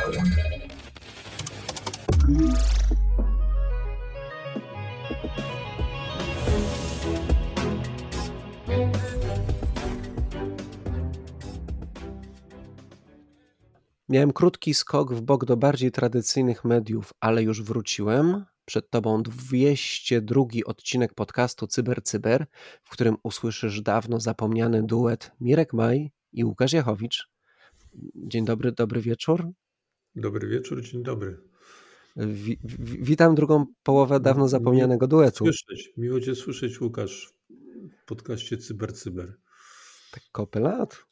podcastu. Miałem krótki skok w bok do bardziej tradycyjnych mediów, ale już wróciłem. Przed Tobą 202 odcinek podcastu Cyber Cyber, w którym usłyszysz dawno zapomniany duet Mirek Maj i Łukasz Jachowicz. Dzień dobry, dobry wieczór. Dobry wieczór, dzień dobry. Wi witam drugą połowę dawno zapomnianego duetu. Słyszeć, miło Cię słyszeć, Łukasz, w podcaście Cyber Cyber. Tak kopy lat.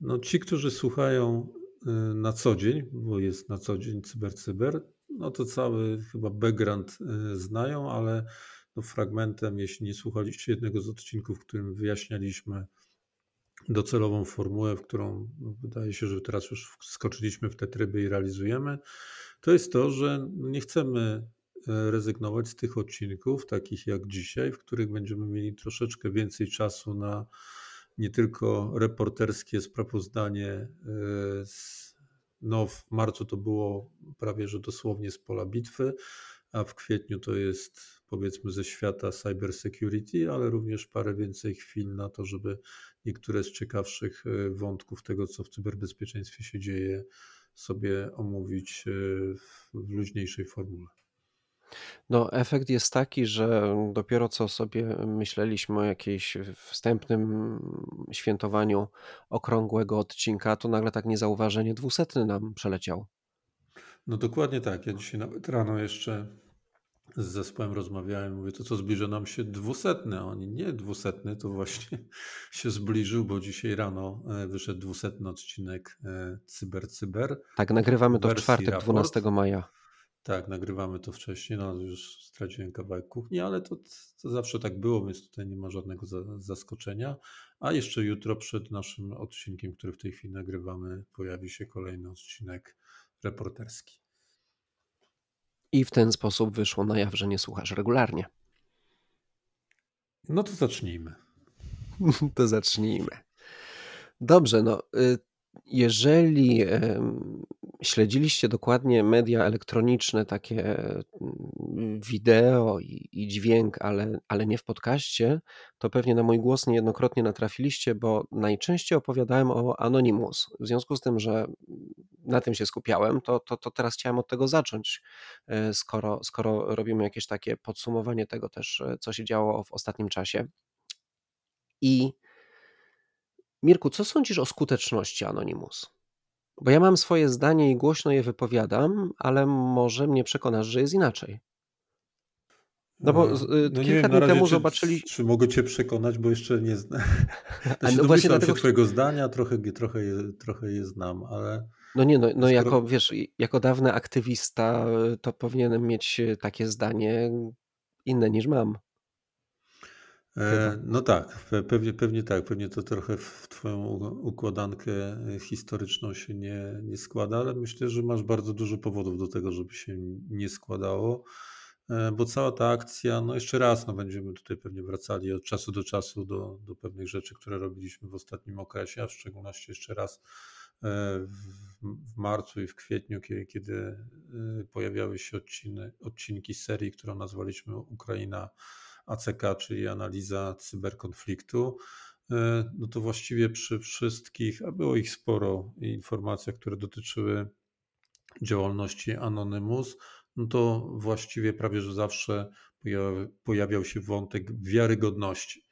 No ci, którzy słuchają y, na co dzień, bo jest na co dzień Cyber Cyber, no to cały chyba background y, znają, ale no fragmentem, jeśli nie słuchaliście jednego z odcinków, w którym wyjaśnialiśmy docelową formułę, w którą wydaje się, że teraz już skoczyliśmy w te tryby i realizujemy, to jest to, że nie chcemy e, rezygnować z tych odcinków, takich jak dzisiaj, w których będziemy mieli troszeczkę więcej czasu na nie tylko reporterskie sprawozdanie e, z no, w marcu to było prawie że dosłownie z pola bitwy, a w kwietniu to jest powiedzmy ze świata cyber security, ale również parę więcej chwil na to, żeby niektóre z ciekawszych e, wątków tego, co w cyberbezpieczeństwie się dzieje, sobie omówić e, w luźniejszej formule. No, efekt jest taki, że dopiero co sobie myśleliśmy o jakimś wstępnym świętowaniu okrągłego odcinka, to nagle tak niezauważenie dwusetny nam przeleciał. No dokładnie tak. Ja dzisiaj nawet rano jeszcze z zespołem rozmawiałem, mówię, to co zbliża nam się dwusetny, a oni nie dwusetny, to właśnie się zbliżył, bo dzisiaj rano e, wyszedł dwusetny odcinek e, Cyber Cyber. Tak, nagrywamy to w czwartek, raport. 12 maja. Tak, nagrywamy to wcześniej, no już straciłem kawałek kuchni, ale to, to zawsze tak było, więc tutaj nie ma żadnego zaskoczenia. A jeszcze jutro przed naszym odcinkiem, który w tej chwili nagrywamy, pojawi się kolejny odcinek reporterski. I w ten sposób wyszło na jaw, że nie słuchasz regularnie. No to zacznijmy. to zacznijmy. Dobrze, no y, jeżeli śledziliście dokładnie media elektroniczne, takie mm, wideo i, i, dźwięk, ale, ale nie w podcaście, to pewnie na mój głos niejednokrotnie natrafiliście, bo najczęściej opowiadałem o Anonymous. W związku z tym, że na tym się skupiałem, to, to, to teraz chciałem od tego zacząć, e, skoro, skoro robimy jakieś takie podsumowanie tego też, e, co się działo w ostatnim czasie. I Mirku, co sądzisz o skuteczności Anonymous? Bo ja mam swoje zdanie i głośno je wypowiadam, ale może mnie przekonasz, że jest inaczej. No bo no kilka dni temu czy, zobaczyli. Czy mogę Cię przekonać, bo jeszcze nie znam. Znaczy, no właśnie dlatego... się Twojego zdania, trochę, trochę, je, trochę je znam, ale. No nie, no, no skoro... jako wiesz, jako dawny aktywista, to powinienem mieć takie zdanie inne niż mam. E, no tak, pewnie, pewnie tak. Pewnie to trochę w Twoją układankę historyczną się nie, nie składa, ale myślę, że masz bardzo dużo powodów do tego, żeby się nie składało, e, bo cała ta akcja, no jeszcze raz, no będziemy tutaj pewnie wracali od czasu do czasu do, do pewnych rzeczy, które robiliśmy w ostatnim okresie, a w szczególności jeszcze raz e, w marcu i w kwietniu, kiedy, kiedy pojawiały się odciny, odcinki serii, którą nazwaliśmy Ukraina ACK, czyli analiza cyberkonfliktu, e, no to właściwie przy wszystkich, a było ich sporo, informacjach, które dotyczyły działalności Anonymous, no to właściwie prawie że zawsze pojawiał się wątek wiarygodności.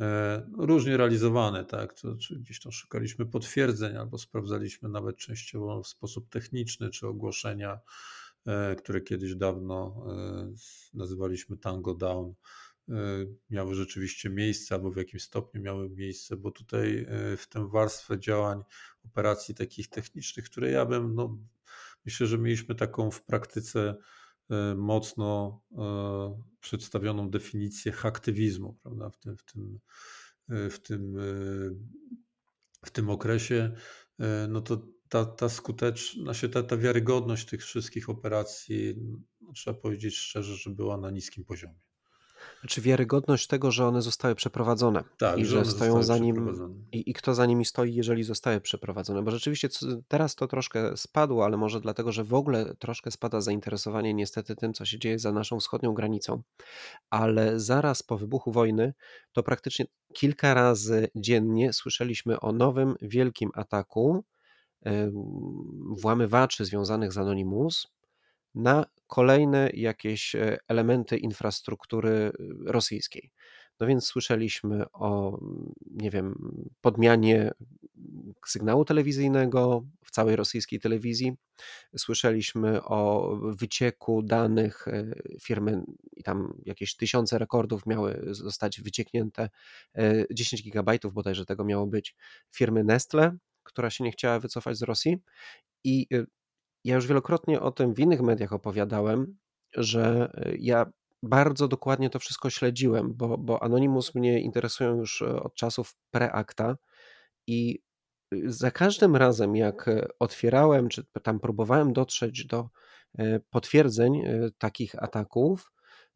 E, różnie realizowane, tak? To, czy gdzieś tam szukaliśmy potwierdzeń, albo sprawdzaliśmy nawet częściowo w sposób techniczny, czy ogłoszenia, e, które kiedyś dawno nazywaliśmy Tango Down, E, miały rzeczywiście miejsce, albo w jakimś stopniu miały miejsce, bo tutaj e, w tę warstwę działań, operacji takich technicznych, które ja bym, no, myślę, że mieliśmy taką w praktyce e, mocno przedstawioną definicję haktywizmu, prawda, w tym, w tym, w tym, w tym okresie, no to ta, ta skuteczność, znaczy ta, ta wiarygodność tych wszystkich operacji, no, trzeba powiedzieć szczerze, że była na niskim poziomie. Czy wiarygodność tego, że one zostały przeprowadzone Tak, i że że stoją za nim i i kto za nimi stoi, jeżeli zostały przeprowadzone? Bo rzeczywiście teraz to troszkę spadło, ale może dlatego, że w ogóle troszkę spada zainteresowanie niestety tym, co się dzieje za naszą wschodnią granicą. Ale zaraz po wybuchu wojny to praktycznie kilka razy dziennie słyszeliśmy o nowym wielkim ataku, włamywaczy związanych z Anonymous na kolejne jakieś e, elementy infrastruktury y, rosyjskiej. No więc słyszeliśmy o, nie wiem, podmianie sygnału telewizyjnego w całej rosyjskiej telewizji. Słyszeliśmy o wycieku danych e, firmy i tam jakieś tysiące rekordów miały zostać wycieknięte. 10 e, gigabajtów bodajże tego miało być firmy Nestle, która się nie chciała wycofać z Rosji. I y, ja już wielokrotnie o tym w innych mediach opowiadałem, że y, ja bardzo dokładnie to wszystko śledziłem, bo, bo Anonymous mnie interesują już y, od czasów preakta i y, za każdym razem, jak otwierałem, czy tam próbowałem dotrzeć do potwierdzeń takich ataków,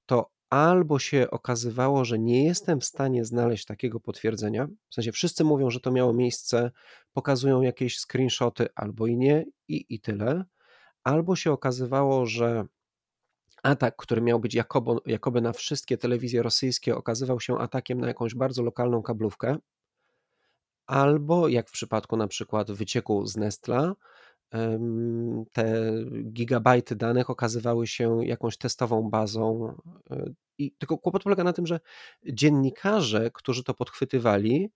to albo się okazywało, że nie jestem w stanie znaleźć takiego potwierdzenia, w sensie wszyscy mówią, że to miało miejsce, pokazują jakieś screenshoty albo i nie, i, i tyle, albo się okazywało, że atak, który miał być jakoby, na wszystkie telewizje rosyjskie, okazywał się atakiem na jakąś bardzo lokalną kablówkę, albo jak w przypadku na przykład wycieku z Nestla, te gigabajty danych okazywały się jakąś testową bazą. E, I tylko kłopot polega na tym, że dziennikarze, którzy to podchwytywali,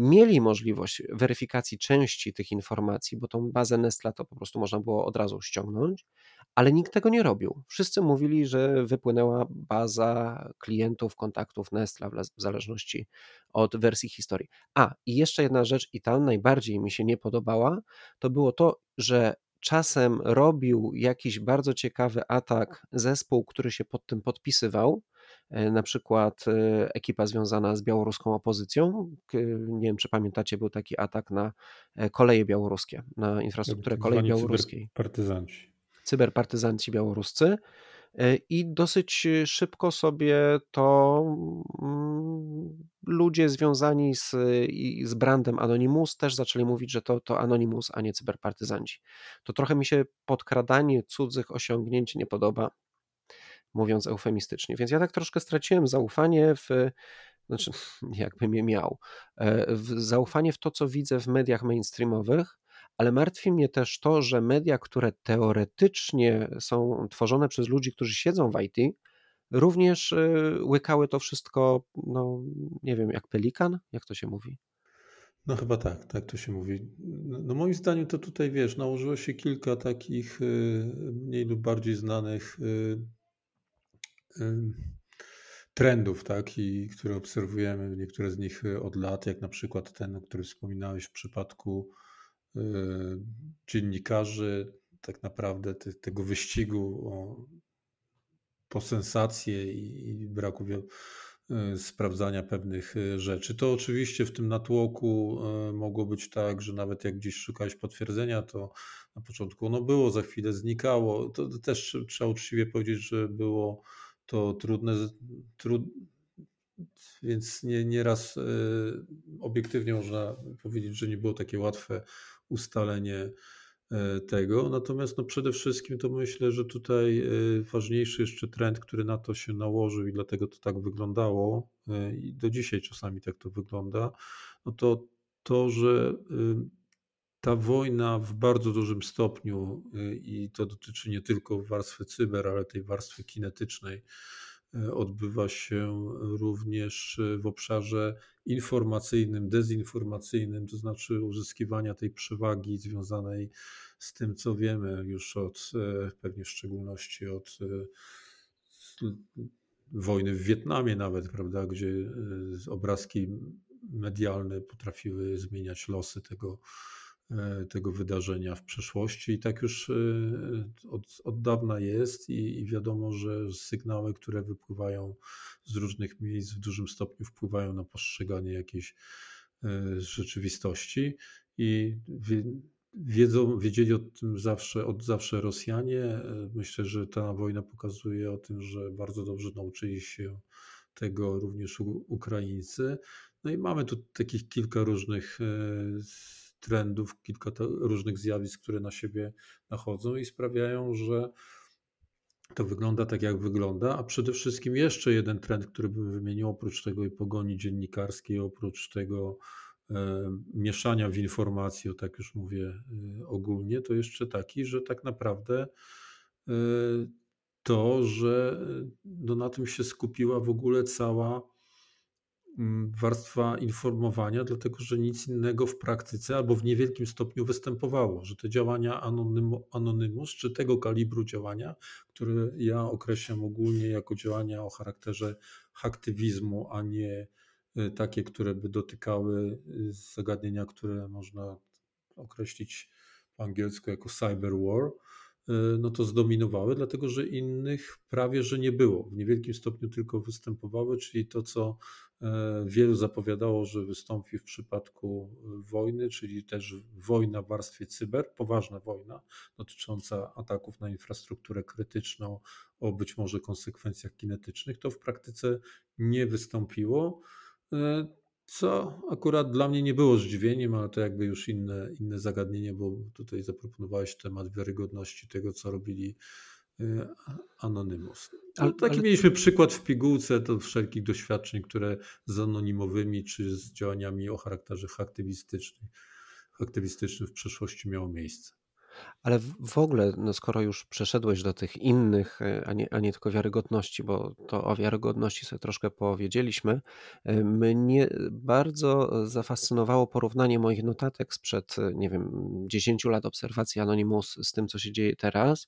mieli możliwość weryfikacji części tych informacji, bo tą bazę Nestla to po prostu można było od razu ściągnąć, ale nikt tego nie robił. Wszyscy mówili, że wypłynęła baza klientów, kontaktów Nestla w zależności od wersji historii. A, i jeszcze jedna rzecz, i ta najbardziej mi się nie podobała, to było to, że czasem robił jakiś bardzo ciekawy atak zespół, który się pod tym podpisywał, na przykład e, ekipa związana z białoruską opozycją. Nie wiem, czy pamiętacie, był taki atak na e, koleje białoruskie, na infrastrukturę tak kolei białoruskiej. Cyberpartyzanci. Cyberpartyzanci białoruscy. I dosyć szybko sobie to mm, ludzie związani z, z brandem Anonymous też zaczęli mówić, że to, to Anonymous, a nie cyberpartyzanci. To trochę mi się podkradanie cudzych osiągnięć nie podoba mówiąc eufemistycznie. Więc ja tak troszkę straciłem zaufanie w, znaczy jakbym je miał, e, w zaufanie w to, co widzę w mediach mainstreamowych, ale martwi mnie też to, że media, które teoretycznie są tworzone przez ludzi, którzy siedzą w IT, również e, łykały to wszystko, no nie wiem, jak pelikan, jak to się mówi? No chyba tak, tak to się mówi. No, no moim zdaniem to tutaj, wiesz, nałożyło się kilka takich y, mniej lub bardziej znanych trendów, tak, i które obserwujemy, niektóre z nich y, od lat, jak na przykład ten, o którym wspominałeś w przypadku y, dziennikarzy, tak naprawdę te, tego wyścigu o, po sensację i, i braku y, sprawdzania pewnych rzeczy. To oczywiście w tym natłoku mogło być tak, że nawet jak gdzieś szukałeś potwierdzenia, to na początku ono było, za chwilę znikało. To też trzeba uczciwie powiedzieć, że było to trudne, trud, więc nie, nieraz e, obiektywnie można powiedzieć, że nie było takie łatwe ustalenie e, tego. Natomiast no przede wszystkim to myślę, że tutaj e, ważniejszy jeszcze trend, który na to się nałożył i dlatego to tak wyglądało i do dzisiaj czasami tak to wygląda, no to to, że ta wojna w bardzo dużym stopniu, y, i to dotyczy nie tylko warstwy cyber, ale tej warstwy kinetycznej, y, odbywa się również w obszarze informacyjnym, dezinformacyjnym, to znaczy uzyskiwania tej przewagi związanej z tym, co wiemy już od, y, pewnie w szczególności od wojny w Wietnamie nawet, prawda, gdzie obrazki medialne potrafiły zmieniać losy tego, tego wydarzenia w przeszłości i tak już e, od, od dawna jest i, i, wiadomo, że sygnały, które wypływają z różnych miejsc w dużym stopniu wpływają na postrzeganie jakiejś e, rzeczywistości i wiedzą, wiedzieli o tym zawsze, od zawsze Rosjanie. Myślę, że ta wojna pokazuje o tym, że bardzo dobrze nauczyli się tego również Ukraińcy. No i mamy tu takich kilka różnych trendów, kilka różnych zjawisk, które na siebie nachodzą i sprawiają, że to wygląda tak, jak wygląda, a przede wszystkim jeszcze jeden trend, który bym wymienił, oprócz tego i pogoni dziennikarskiej, oprócz tego e, mieszania w informacji, o tak już mówię e, ogólnie, to jeszcze taki, że tak naprawdę e, to, że no na tym się skupiła w ogóle cała warstwa informowania, dlatego że nic innego w praktyce albo w niewielkim stopniu występowało, że te działania anonymus, czy tego kalibru działania, które ja określam ogólnie jako działania o charakterze aktywizmu, a nie y, takie, które by dotykały y, zagadnienia, które można określić po angielsku jako cyber war, E, no to zdominowały, dlatego że innych prawie że nie było. W niewielkim stopniu tylko występowały, czyli to, co wielu zapowiadało, że wystąpi w przypadku e, wojny, czyli też wojna w warstwie cyber, poważna wojna dotycząca ataków na infrastrukturę krytyczną o być może konsekwencjach kinetycznych, to w praktyce nie wystąpiło. Co akurat dla mnie nie było zdziwieniem, ale to jakby już inne, inne zagadnienie, bo tutaj zaproponowałeś temat wiarygodności tego, co robili Anonymous. Ale, taki ale... mieliśmy przykład w pigułce to wszelkich doświadczeń, które z anonimowymi czy z działaniami o charakterze aktywistycznym, aktywistycznym w przeszłości miało miejsce. Ale w ogóle, no skoro już przeszedłeś do tych innych, e, a nie, a nie tylko wiarygodności, bo to o wiarygodności sobie troszkę powiedzieliśmy, e, mnie bardzo zafascynowało porównanie moich notatek sprzed, e, nie wiem, 10 lat obserwacji Anonymous z tym, co się dzieje teraz.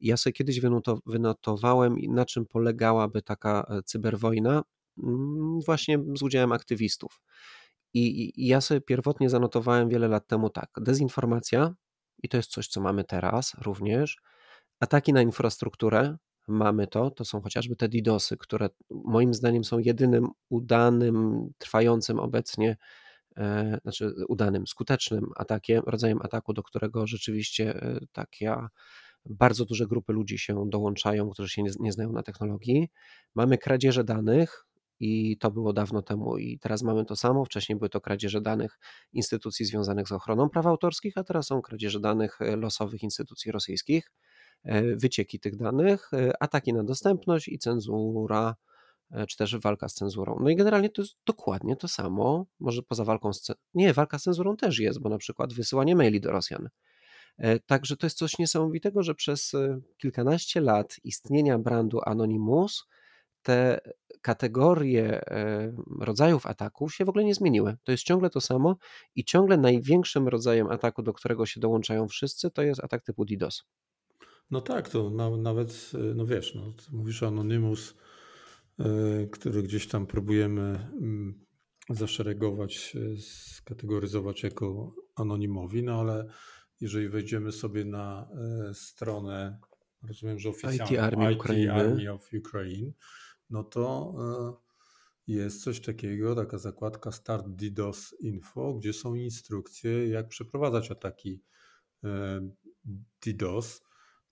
Ja sobie kiedyś wynotowałem, na czym polegałaby taka cyberwojna, mm, właśnie z udziałem aktywistów. I, I ja sobie pierwotnie zanotowałem wiele lat temu tak, dezinformacja, i to jest coś, co mamy teraz również. Ataki na infrastrukturę, mamy to, to są chociażby te DDoSy, które moim zdaniem są jedynym udanym, trwającym obecnie, e, znaczy udanym, skutecznym atakiem, rodzajem ataku, do którego rzeczywiście e, takie bardzo duże grupy ludzi się dołączają, którzy się nie, nie znają na technologii. Mamy kradzieże danych, i to było dawno temu i teraz mamy to samo. Wcześniej były to kradzieże danych instytucji związanych z ochroną praw autorskich, a teraz są kradzieże danych e, losowych instytucji rosyjskich, e, wycieki tych danych, e, ataki na dostępność i cenzura, czy też walka z cenzurą. No i generalnie to jest dokładnie to samo, może poza walką z Nie, walka z cenzurą też jest, bo na przykład wysyłanie maili do Rosjan. Także to jest coś niesamowitego, że przez kilkanaście lat istnienia brandu Anonymous te kategorie rodzajów ataków się w ogóle nie zmieniły. To jest ciągle to samo i ciągle największym rodzajem ataku, do którego się dołączają wszyscy, to jest atak typu DDoS. No tak, to nawet, no wiesz, no, mówisz o Anonymous, e, który gdzieś tam próbujemy mm, zaszeregować, e, skategoryzować jako anonimowi, no ale jeżeli wejdziemy sobie na e, stronę, rozumiem, że oficjalną IT Army, IT Army of Ukraine, no to e, jest coś takiego, taka zakładka Start DDoS Info, gdzie są instrukcje, jak przeprowadzać ataki e, DDoS.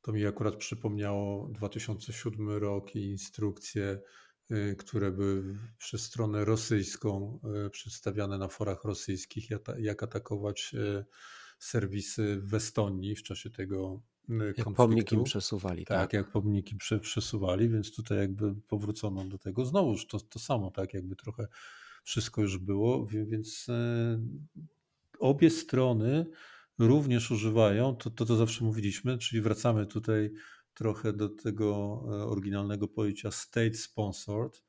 To mi akurat przypomniało 2007 rok i instrukcje, e, które były przez stronę rosyjską przedstawiane na forach rosyjskich, jak atakować serwisy w Estonii w czasie tego jak pomniki przesuwali. Tak, tak, jak pomniki prze, przesuwali, więc tutaj jakby powrócono do tego. Znowuż to, to samo, tak, jakby trochę wszystko już było, więc e, obie strony również używają, to, to, to zawsze mówiliśmy, czyli wracamy tutaj trochę do tego e, oryginalnego pojęcia state sponsored,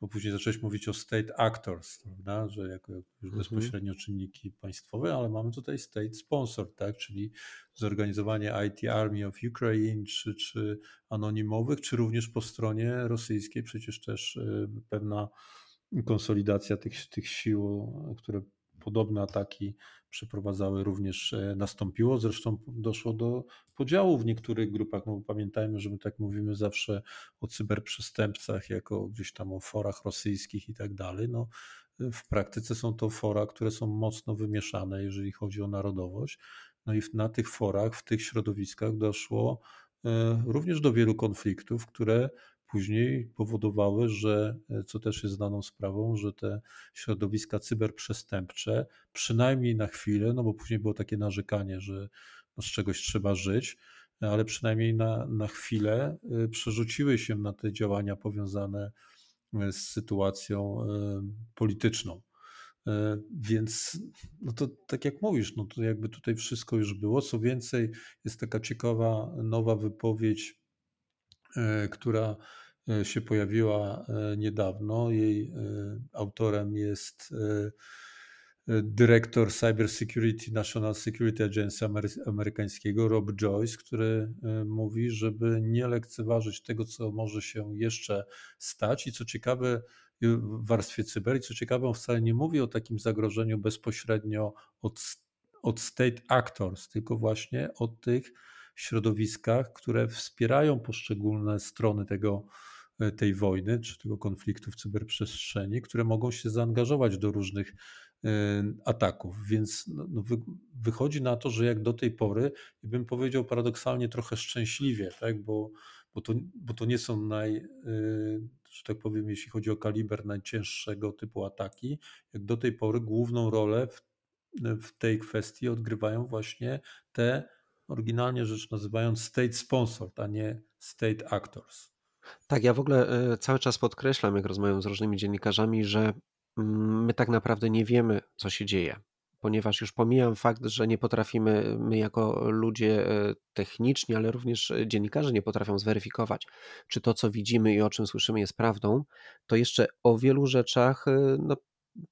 bo później zacząłeś mówić o state actors, prawda? że jako już mhm. bezpośrednio czynniki państwowe, ale mamy tutaj state sponsor, tak? czyli zorganizowanie IT Army of Ukraine, czy, czy anonimowych, czy również po stronie rosyjskiej przecież też y, pewna konsolidacja tych, tych sił, które podobne ataki przeprowadzały również e, nastąpiło. Zresztą doszło do podziału w niektórych grupach. No pamiętajmy, że my tak mówimy zawsze o cyberprzestępcach, jako gdzieś tam o forach rosyjskich i tak dalej. No, w praktyce są to fora, które są mocno wymieszane, jeżeli chodzi o narodowość. No i na tych forach, w tych środowiskach doszło e, również do wielu konfliktów, które później powodowały, że, co też jest znaną sprawą, że te środowiska cyberprzestępcze, przynajmniej na chwilę, no bo później było takie narzekanie, że no z czegoś trzeba żyć, ale przynajmniej na, na chwilę przerzuciły się na te działania powiązane z sytuacją polityczną. E, więc no to tak jak mówisz, no to jakby tutaj wszystko już było. Co więcej, jest taka ciekawa nowa wypowiedź, e, która e, się pojawiła niedawno. Jej autorem jest dyrektor Cyber Security National Security Agency amerykańskiego Rob Joyce, który mówi, żeby nie lekceważyć tego, co może się jeszcze stać. I co ciekawe, w warstwie cyber. I co ciekawe, on wcale nie mówi o takim zagrożeniu bezpośrednio od, od state actors, tylko właśnie o tych środowiskach, które wspierają poszczególne strony tego, e, tej wojny czy tego konfliktu w cyberprzestrzeni, które mogą się zaangażować do różnych e, ataków. Więc no, no wy, wychodzi na to, że jak do tej pory, bym powiedział paradoksalnie trochę szczęśliwie, tak? bo, bo, to, bo to nie są naj, e, że tak powiem, jeśli chodzi o kaliber najcięższego typu ataki, jak do tej pory główną rolę w, w tej kwestii odgrywają właśnie te, oryginalnie rzecz nazywając state sponsored, a nie state actors. Tak, ja w ogóle e, cały czas podkreślam, jak rozmawiam z różnymi dziennikarzami, że mm, my tak naprawdę nie wiemy, co się dzieje ponieważ już pomijam fakt, że nie potrafimy, my jako ludzie e, techniczni, ale również dziennikarze nie potrafią zweryfikować, czy to, co widzimy i o czym słyszymy, jest prawdą, to jeszcze o wielu rzeczach e, no,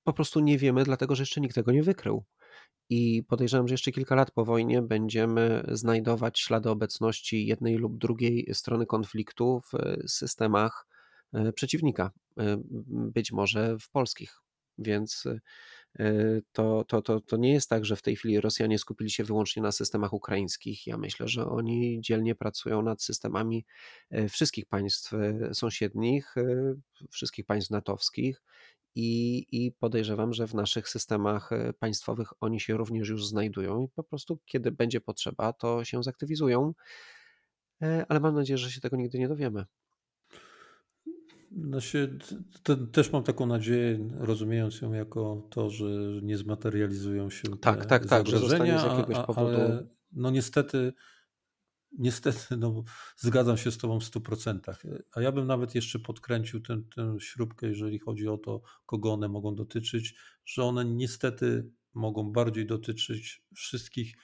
po prostu nie wiemy, dlatego że jeszcze nikt tego nie wykrył. I podejrzewam, że jeszcze kilka lat po wojnie będziemy znajdować ślady obecności jednej lub drugiej strony konfliktu w systemach e, przeciwnika, być może w polskich. Więc E, to, to, to, to nie jest tak, że w tej chwili Rosjanie skupili się wyłącznie na systemach ukraińskich. Ja myślę, że oni dzielnie pracują nad systemami e, wszystkich państw e, sąsiednich, wszystkich państw natowskich. I, I podejrzewam, że w naszych systemach państwowych oni się również już znajdują i po prostu, kiedy będzie potrzeba, to się zaktywizują. Ale mam nadzieję, że się tego nigdy nie dowiemy. No się, to, też mam taką nadzieję, rozumiejąc ją jako to, że nie zmaterializują się te tak, tak, tak, zagrożenia, z jakiegoś powodu. Ale no niestety, niestety no, zgadzam się z Tobą w 100%. A ja bym nawet jeszcze podkręcił tę, tę śrubkę, jeżeli chodzi o to, kogo one mogą dotyczyć, że one niestety mogą bardziej dotyczyć wszystkich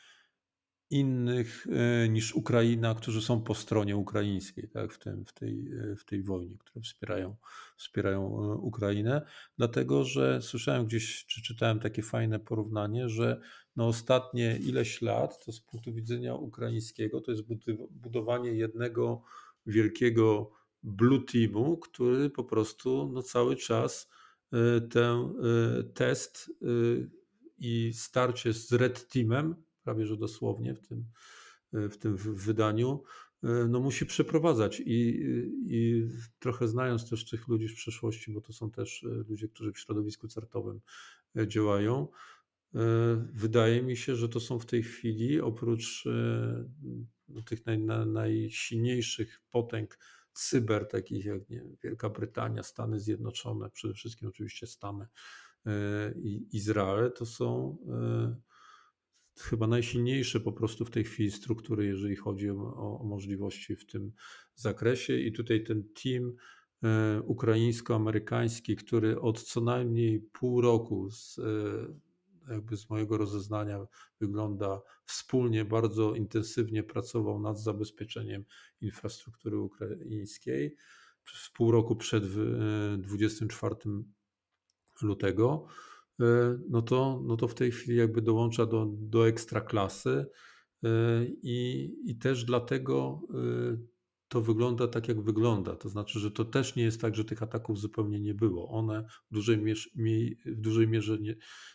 innych e, niż Ukraina, którzy są po stronie ukraińskiej tak, w, tym, w, tej, e, w tej wojnie, które wspierają, wspierają e, Ukrainę. Dlatego, że słyszałem gdzieś, czy czytałem takie fajne porównanie, że no ostatnie ileś lat, to z punktu widzenia ukraińskiego, to jest budowanie jednego wielkiego blue teamu, który po prostu no, cały czas ten test i starcie z red teamem prawie że dosłownie w tym, w tym wydaniu, e, no musi przeprowadzać. I, i trochę znając też tych ludzi z przeszłości, bo to są też e, ludzie, którzy w środowisku certowym e, działają, wydaje mi się, że to są w tej chwili oprócz no, tych naj, na, najsilniejszych potęg cyber, takich jak nie, Wielka Brytania, Stany Zjednoczone, przede wszystkim oczywiście Stany i Izrael, to są chyba najsilniejsze po prostu w tej chwili struktury, jeżeli chodzi o, o możliwości w tym zakresie. I tutaj ten team e, ukraińsko-amerykański, który od co najmniej pół roku z, e, jakby z mojego rozeznania wygląda wspólnie, bardzo intensywnie pracował nad zabezpieczeniem infrastruktury ukraińskiej w pół roku przed 24 e, lutego. E, no to, no to w tej chwili jakby dołącza do, do ekstraklasy e, i, i też dlatego e, to wygląda tak, jak wygląda. To znaczy, że to też nie jest tak, że tych ataków zupełnie nie było. One w dużej mierze, w dużej mierze nie,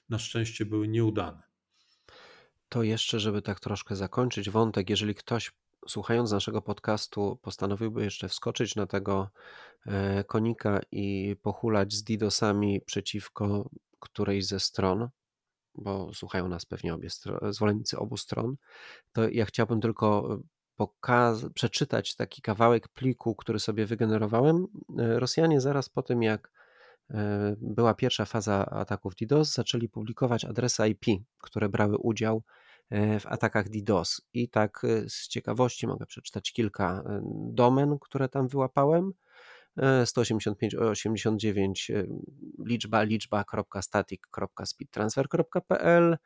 na szczęście były nieudane. To jeszcze, żeby tak troszkę zakończyć wątek, jeżeli ktoś słuchając naszego podcastu postanowiłby jeszcze wskoczyć na tego konika i pochulać z DDoSami przeciwko którejś ze stron, bo słuchają nas pewnie obie zwolennicy obu stron, to ja chciałbym tylko przeczytać taki kawałek pliku, który sobie wygenerowałem, Rosjanie zaraz po tym, jak była pierwsza faza ataków DDoS, zaczęli publikować adresy IP, które brały udział w atakach DDoS. I tak z ciekawości mogę przeczytać kilka domen, które tam wyłapałem. 185, 89 liczba liczba.static.speedtransfer.pl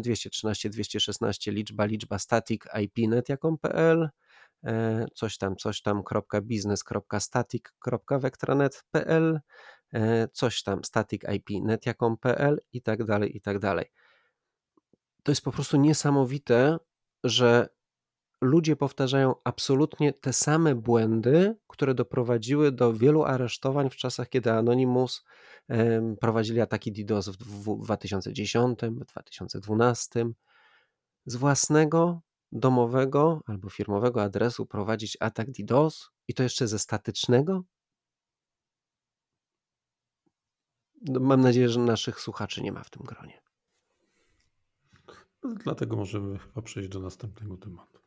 213 216 liczba liczba static ipnet.pl coś tam coś tam .business.static.vectranet.pl coś tam static ipnet.pl i tak dalej i tak dalej. To jest po prostu niesamowite, że ludzie powtarzają absolutnie te same błędy, które doprowadziły do wielu aresztowań w czasach, kiedy Anonymous prowadzili ataki DDoS w 2010, 2012. Z własnego domowego albo firmowego adresu prowadzić atak DDoS i to jeszcze ze statycznego? No, mam nadzieję, że naszych słuchaczy nie ma w tym gronie. Dlatego możemy chyba przejść do następnego tematu.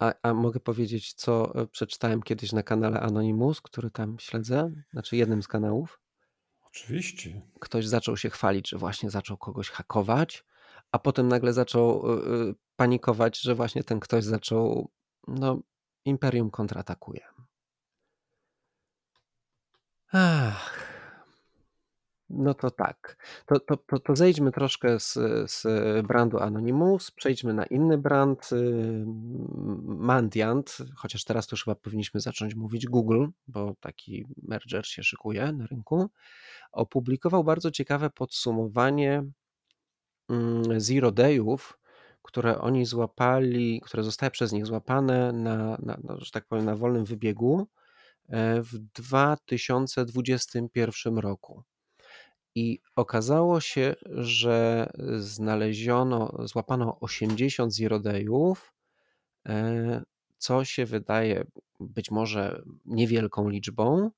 A, a mogę powiedzieć, co e, przeczytałem kiedyś na kanale Anonymous, który tam śledzę, znaczy jednym z kanałów. Oczywiście. Ktoś zaczął się chwalić, że właśnie zaczął kogoś hakować, a potem nagle zaczął y, y, panikować, że właśnie ten ktoś zaczął, no, Imperium kontratakuje. Ach. No to tak. To, to, to, to zejdźmy troszkę z, z brandu Anonymous, przejdźmy na inny brand, y, Mandiant, chociaż teraz to już chyba powinniśmy zacząć mówić Google, bo taki merger się szykuje na rynku. Opublikował bardzo ciekawe podsumowanie mm, Zero Dayów, które oni złapali, które zostały przez nich złapane na, na, na że tak powiem, na wolnym wybiegu e, w 2021 roku. I okazało się, że znaleziono, złapano 80 zirodejów, e, co się wydaje być może niewielką liczbą,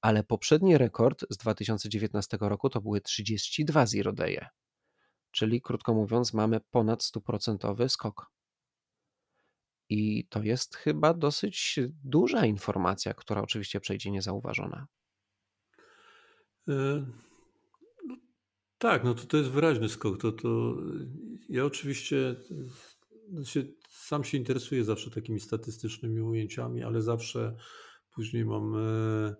ale poprzedni rekord z 2019 roku to były 32 zirodeje. Czyli krótko mówiąc, mamy ponad 100% skok. I to jest chyba dosyć duża informacja, która oczywiście przejdzie niezauważona. Y tak, no to to jest wyraźny skok. To, to ja oczywiście się, sam się interesuję zawsze takimi statystycznymi ujęciami, ale zawsze później mam e,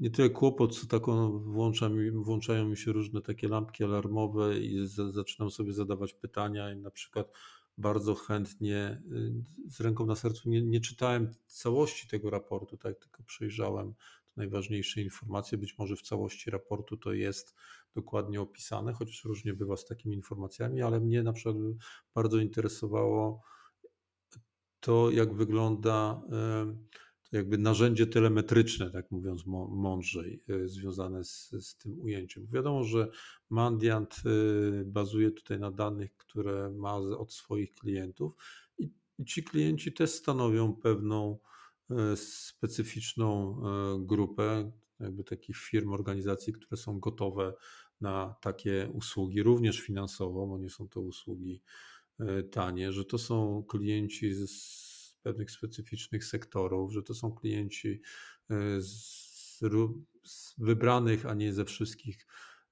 nie tyle kłopot, co taką włącza mi, włączają mi się różne takie lampki alarmowe i z, zaczynam sobie zadawać pytania i na przykład bardzo chętnie y, z ręką na sercu nie, nie czytałem całości tego raportu, tak, tylko przejrzałem najważniejsze informacje. Być może w całości raportu to jest dokładnie opisane, chociaż różnie bywa z takimi informacjami, ale mnie na przykład bardzo interesowało to, jak wygląda jakby narzędzie telemetryczne, tak mówiąc mądrzej, e, związane z, z tym ujęciem. Wiadomo, że Mandiant e, bazuje tutaj na danych, które ma od swoich klientów i, ci klienci też stanowią pewną specyficzną grupę, jakby takich firm, organizacji, które są gotowe na takie usługi, również finansowo, bo nie są to usługi e, tanie, że to są klienci z pewnych specyficznych sektorów, że to są klienci e, z, wybranych, a nie ze wszystkich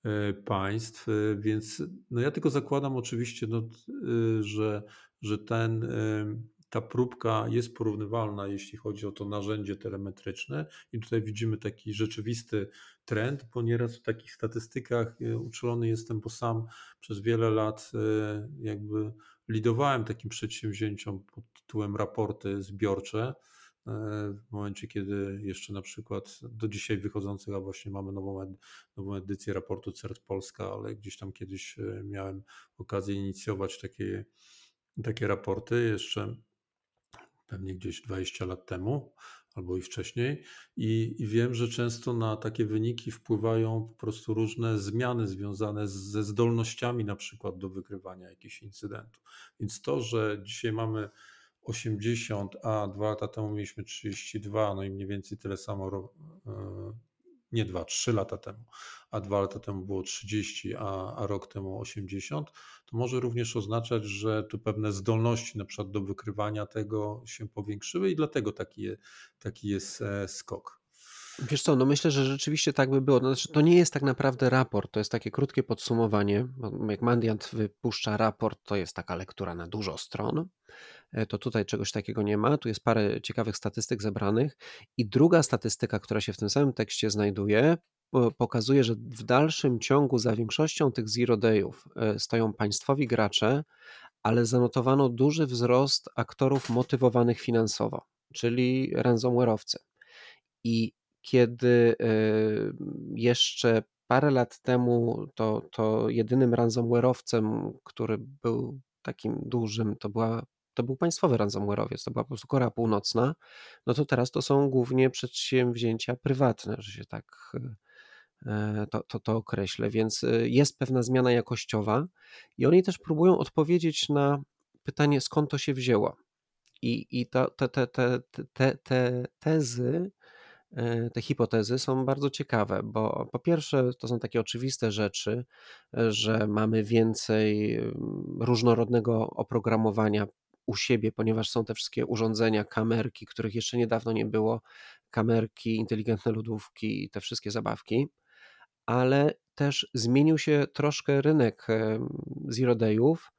e, państw, więc no ja tylko zakładam oczywiście, no, że, że ten ta próbka jest porównywalna, jeśli chodzi o to narzędzie telemetryczne, i tutaj widzimy taki rzeczywisty trend, bo nieraz w takich statystykach e, uczulony jestem, bo sam przez wiele lat e, jakby lidowałem takim przedsięwzięciom pod tytułem raporty zbiorcze. E, w momencie, kiedy jeszcze na przykład do dzisiaj wychodzących, a właśnie mamy nową, nową edycję raportu CERT Polska, ale gdzieś tam kiedyś miałem okazję inicjować takie, takie raporty jeszcze pewnie gdzieś 20 lat temu albo i wcześniej. I, I, wiem, że często na takie wyniki wpływają po prostu różne zmiany związane ze zdolnościami, na przykład do wykrywania jakichś incydentów. Więc to, że dzisiaj mamy 80, a dwa lata temu mieliśmy 32, no i mniej więcej tyle samo e, nie 2, 3 lata temu, a 2 lata temu było 30, a, a rok temu 80, to może również oznaczać, że tu pewne zdolności na przykład do wykrywania tego się powiększyły i dlatego taki, taki jest e, skok. Wiesz co, no myślę, że rzeczywiście tak by było. Znaczy, to nie jest tak naprawdę raport, to jest takie krótkie podsumowanie. Jak Mandiant wypuszcza raport, to jest taka lektura na dużo stron. E, to tutaj czegoś takiego nie ma. Tu jest parę ciekawych statystyk zebranych. I druga statystyka, która się w tym samym tekście znajduje, pokazuje, że w dalszym ciągu za większością tych zero dayów e, stoją państwowi gracze, ale zanotowano duży wzrost aktorów motywowanych finansowo, czyli ransomware'owcy. I kiedy e, jeszcze parę lat temu to, to jedynym ransomware'owcem, który był takim dużym, to, była, to był państwowy ransomware'owiec, to była po prostu Korea Północna, no to teraz to są głównie przedsięwzięcia prywatne, że się tak e, to, to, to określę, więc e, jest pewna zmiana jakościowa i oni też próbują odpowiedzieć na pytanie, skąd to się wzięło. I, i to, te, te, te, te, te tezy E, te hipotezy są bardzo ciekawe, bo po pierwsze to są takie oczywiste rzeczy, e, że mamy więcej mm, różnorodnego oprogramowania u siebie, ponieważ są te wszystkie urządzenia, kamerki, których jeszcze niedawno nie było, kamerki, inteligentne lodówki i te wszystkie zabawki, ale też zmienił się troszkę rynek zero dayów,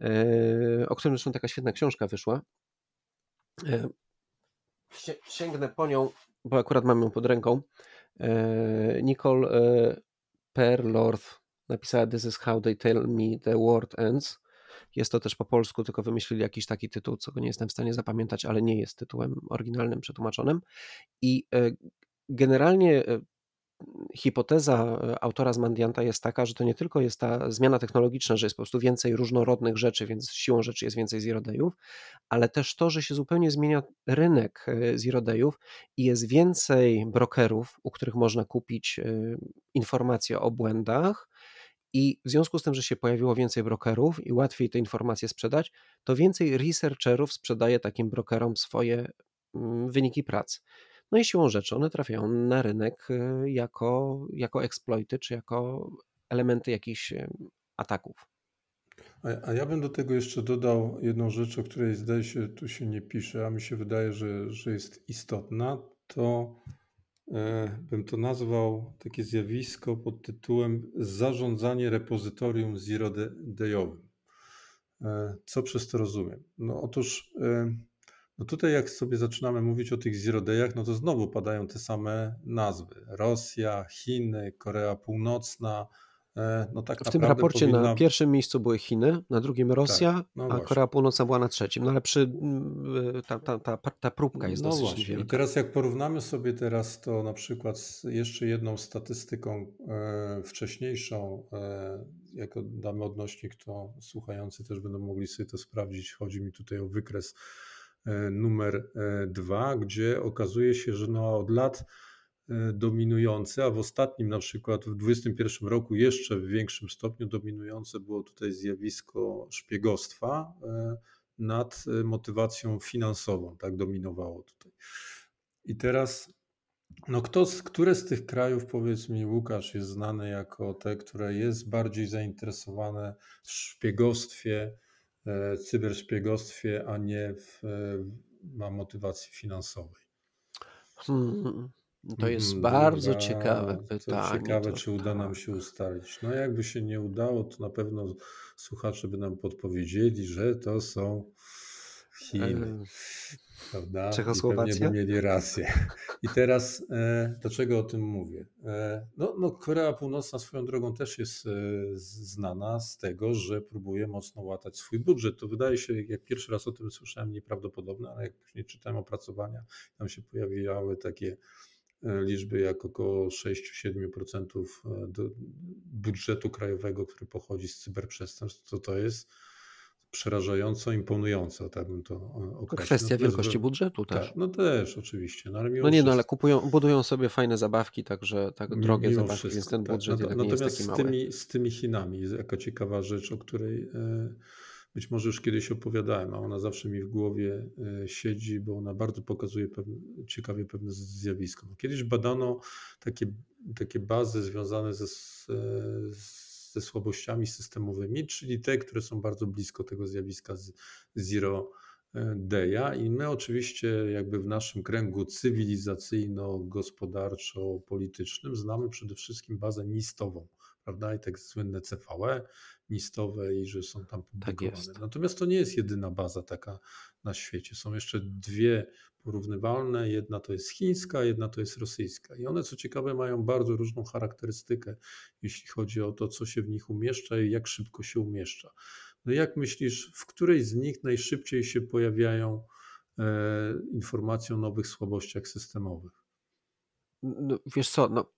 e, o którym zresztą taka świetna książka wyszła. Sięgnę po nią bo akurat mam ją pod ręką. E, Nicole e, Perlorth napisała This is how they tell me the world ends. Jest to też po polsku, tylko wymyślili jakiś taki tytuł, co nie jestem w stanie zapamiętać, ale nie jest tytułem oryginalnym, przetłumaczonym. I e, generalnie hipoteza autora z Mandianta jest taka, że to nie tylko jest ta zmiana technologiczna, że jest po prostu więcej różnorodnych rzeczy, więc siłą rzeczy jest więcej zero dayów, ale też to, że się zupełnie zmienia rynek e, zero dayów i jest więcej brokerów, u których można kupić e, informacje o błędach, i w związku z tym, że się pojawiło więcej brokerów i łatwiej te informacje sprzedać, to więcej researcherów sprzedaje takim brokerom swoje mm, wyniki pracy. No i siłą rzeczy one trafiają na rynek y, jako, jako exploity, czy jako elementy jakichś y, ataków. A, ja bym do tego jeszcze dodał jedną rzecz, o której zdaje się tu się nie pisze, a mi się wydaje, że, że jest istotna. To bym to nazwał takie zjawisko pod tytułem zarządzanie repozytorium zero-dayowym. E, co przez to rozumiem? No otóż e, no tutaj jak sobie zaczynamy mówić o tych zero dayach, no to znowu padają te same nazwy. Rosja, Chiny, Korea Północna. E, no tak w tym raporcie powinna... na pierwszym miejscu były Chiny, na drugim Rosja, tak, no a. Korea Północna była na trzecim. No ale przy, mm, ta, ta, ta, ta próbka jest no dosyć właśnie. wielka. I teraz jak porównamy sobie teraz to na przykład z jeszcze jedną statystyką e, wcześniejszą, e, jako damy odnośnik, to słuchający też będą mogli sobie to sprawdzić. Chodzi mi tutaj o wykres E, numer e, dwa, gdzie okazuje się, że no od lat e, dominujące, a w ostatnim na przykład w 2021 roku jeszcze w większym stopniu dominujące było tutaj zjawisko szpiegostwa nad motywacją finansową, tak dominowało tutaj. I teraz, no kto, które z tych krajów, powiedz mi Łukasz, jest znane jako te, które jest bardziej zainteresowane w szpiegostwie, cyberszpiegostwie, a nie w, na motywacji finansowej? Hmm, to jest hmm, bardzo ciekawe pytanie. To ciekawe, to czy uda tak. nam się ustalić. No jakby się nie udało, to na pewno słuchacze by nam podpowiedzieli, że to są Chiny. Prawda? Czechosłowacja? I pewnie by mieli rację. I teraz e, dlaczego o tym mówię? E, no, no, Korea Północna swoją drogą też jest e, znana z tego, że próbuje mocno łatać swój budżet. To wydaje się, jak pierwszy raz o tym słyszałem, nieprawdopodobne, ale jak później czytałem opracowania, tam się pojawiały takie liczby jak około 6-7% e, budżetu krajowego, który pochodzi z cyberprzestępstw, to to jest przerażająco imponująco, tak bym to określił. Kwestia no, wielkości budżetu też. Tak, no też oczywiście. No, no nie, no ale kupują, budują sobie fajne zabawki, także tak drogie mimo zabawki, wszystko, więc ten tak. budżet tak. Natomiast nie jest taki mały. Z tymi, z tymi Chinami jest jaka ciekawa rzecz, o której e, być może już kiedyś opowiadałem, a ona zawsze mi w głowie e, siedzi, bo ona bardzo pokazuje pewne, ciekawie pewne zjawisko. Kiedyś badano takie takie bazy związane ze, ze słabościami systemowymi, czyli te, które są bardzo blisko tego zjawiska zero Deja i my oczywiście jakby w naszym kręgu cywilizacyjno-gospodarczo-politycznym znamy przede wszystkim bazę nistową, prawda? I tak słynne CVE nistowe i że są tam tak publikowane. Tak Natomiast to nie jest jedyna baza taka na świecie. Są jeszcze dwie porównywalne. Jedna to jest chińska, jedna to jest rosyjska. I one, co ciekawe, mają bardzo różną charakterystykę, jeśli chodzi o to, co się w nich umieszcza i jak szybko się umieszcza. No jak myślisz, w której z nich najszybciej się pojawiają e, informacje o nowych słabościach systemowych? No, wiesz co, no.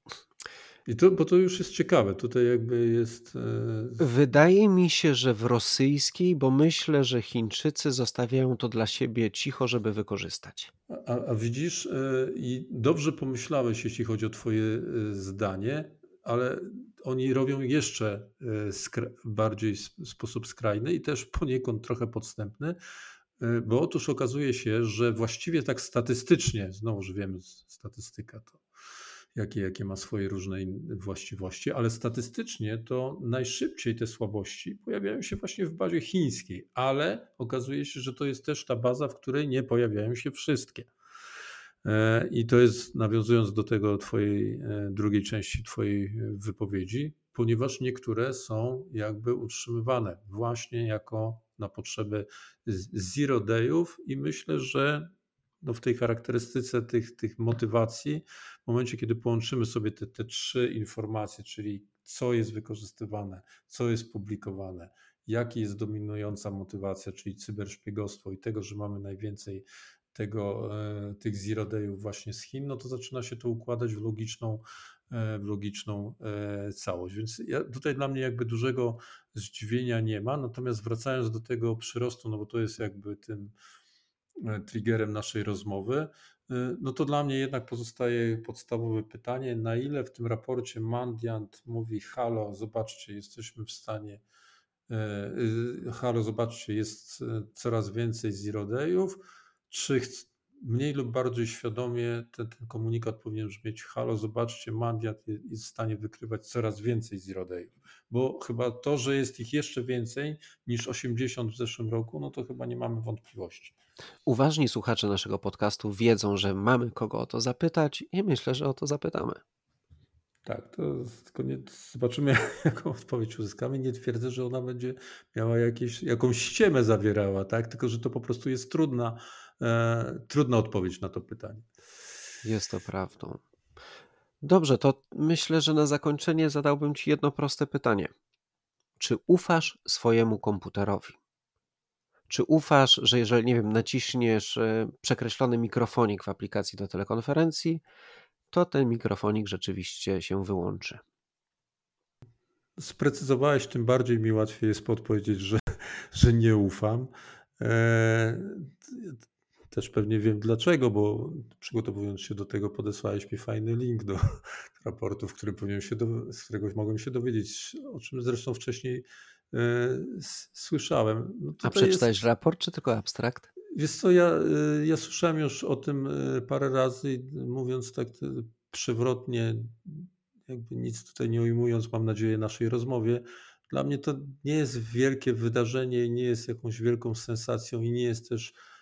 I to, bo to już jest ciekawe, tutaj jakby jest. E... Wydaje mi się, że w rosyjskiej, bo myślę, że Chińczycy zostawiają to dla siebie cicho, żeby wykorzystać. A, a widzisz, e, i dobrze pomyślałeś, jeśli chodzi o Twoje e, zdanie, ale oni robią jeszcze bardziej sposób skrajny i też poniekąd trochę podstępny, bo otóż okazuje się, że właściwie tak statystycznie, znowuż wiemy, statystyka to jakie, jakie ma swoje różne właściwości, ale statystycznie to najszybciej te słabości pojawiają się właśnie w bazie chińskiej, ale okazuje się, że to jest też ta baza, w której nie pojawiają się wszystkie. E, I to jest nawiązując do tego twojej e, drugiej części twojej e, wypowiedzi, ponieważ niektóre są jakby utrzymywane właśnie jako na potrzeby zero dayów i myślę, że no w tej charakterystyce tych, tych motywacji, w momencie kiedy połączymy sobie te, te trzy informacje, czyli co jest wykorzystywane, co jest publikowane, jaki jest dominująca motywacja, czyli cyberszpiegostwo i tego, że mamy najwięcej tego, e, tych zero dayów właśnie z Chin, no to zaczyna się to układać w logiczną, e, w logiczną e, całość. Więc ja, tutaj dla mnie jakby dużego zdziwienia nie ma. Natomiast wracając do tego przyrostu, no bo to jest jakby tym triggerem naszej rozmowy, no to dla mnie jednak pozostaje podstawowe pytanie, na ile w tym raporcie Mandiant mówi halo, zobaczcie, jesteśmy w stanie halo, zobaczcie, jest coraz więcej zero dayów, czy mniej lub bardziej świadomie ten, ten komunikat powinien brzmieć halo, zobaczcie, Mandiat jest w stanie wykrywać coraz więcej zero dayów, bo chyba to, że jest ich jeszcze więcej niż 80 w zeszłym roku, no to chyba nie mamy wątpliwości. Uważni słuchacze naszego podcastu wiedzą, że mamy kogo o to zapytać i myślę, że o to zapytamy. Tak, to tylko nie, zobaczymy, jaką odpowiedź uzyskamy. Nie twierdzę, że ona będzie miała jakieś, jakąś ściemę zawierała, tak? tylko że to po prostu jest trudna, trudna odpowiedź na to pytanie. Jest to prawdą. Dobrze, to myślę, że na zakończenie zadałbym Ci jedno proste pytanie. Czy ufasz swojemu komputerowi? Czy ufasz, że jeżeli, nie wiem, naciśniesz e, przekreślony mikrofonik w aplikacji do telekonferencji, to ten mikrofonik rzeczywiście się wyłączy. Sprecyzowałeś, tym bardziej mi łatwiej jest podpowiedzieć, że, że nie ufam. Też pewnie wiem dlaczego, bo przygotowując się do tego, podesłałeś mi fajny link do raportu, w którym powinien się do, z którego mogłem się dowiedzieć, o czym zresztą wcześniej e, słyszałem. No A przeczytałeś jest... raport, czy tylko abstrakt? Wiesz co, ja, y, ja słyszałem już o tym y, parę razy, mówiąc tak przewrotnie, jakby nic tutaj nie ujmując, mam nadzieję, naszej rozmowie. Dla mnie to nie jest wielkie wydarzenie, nie jest jakąś wielką sensacją i nie jest też e,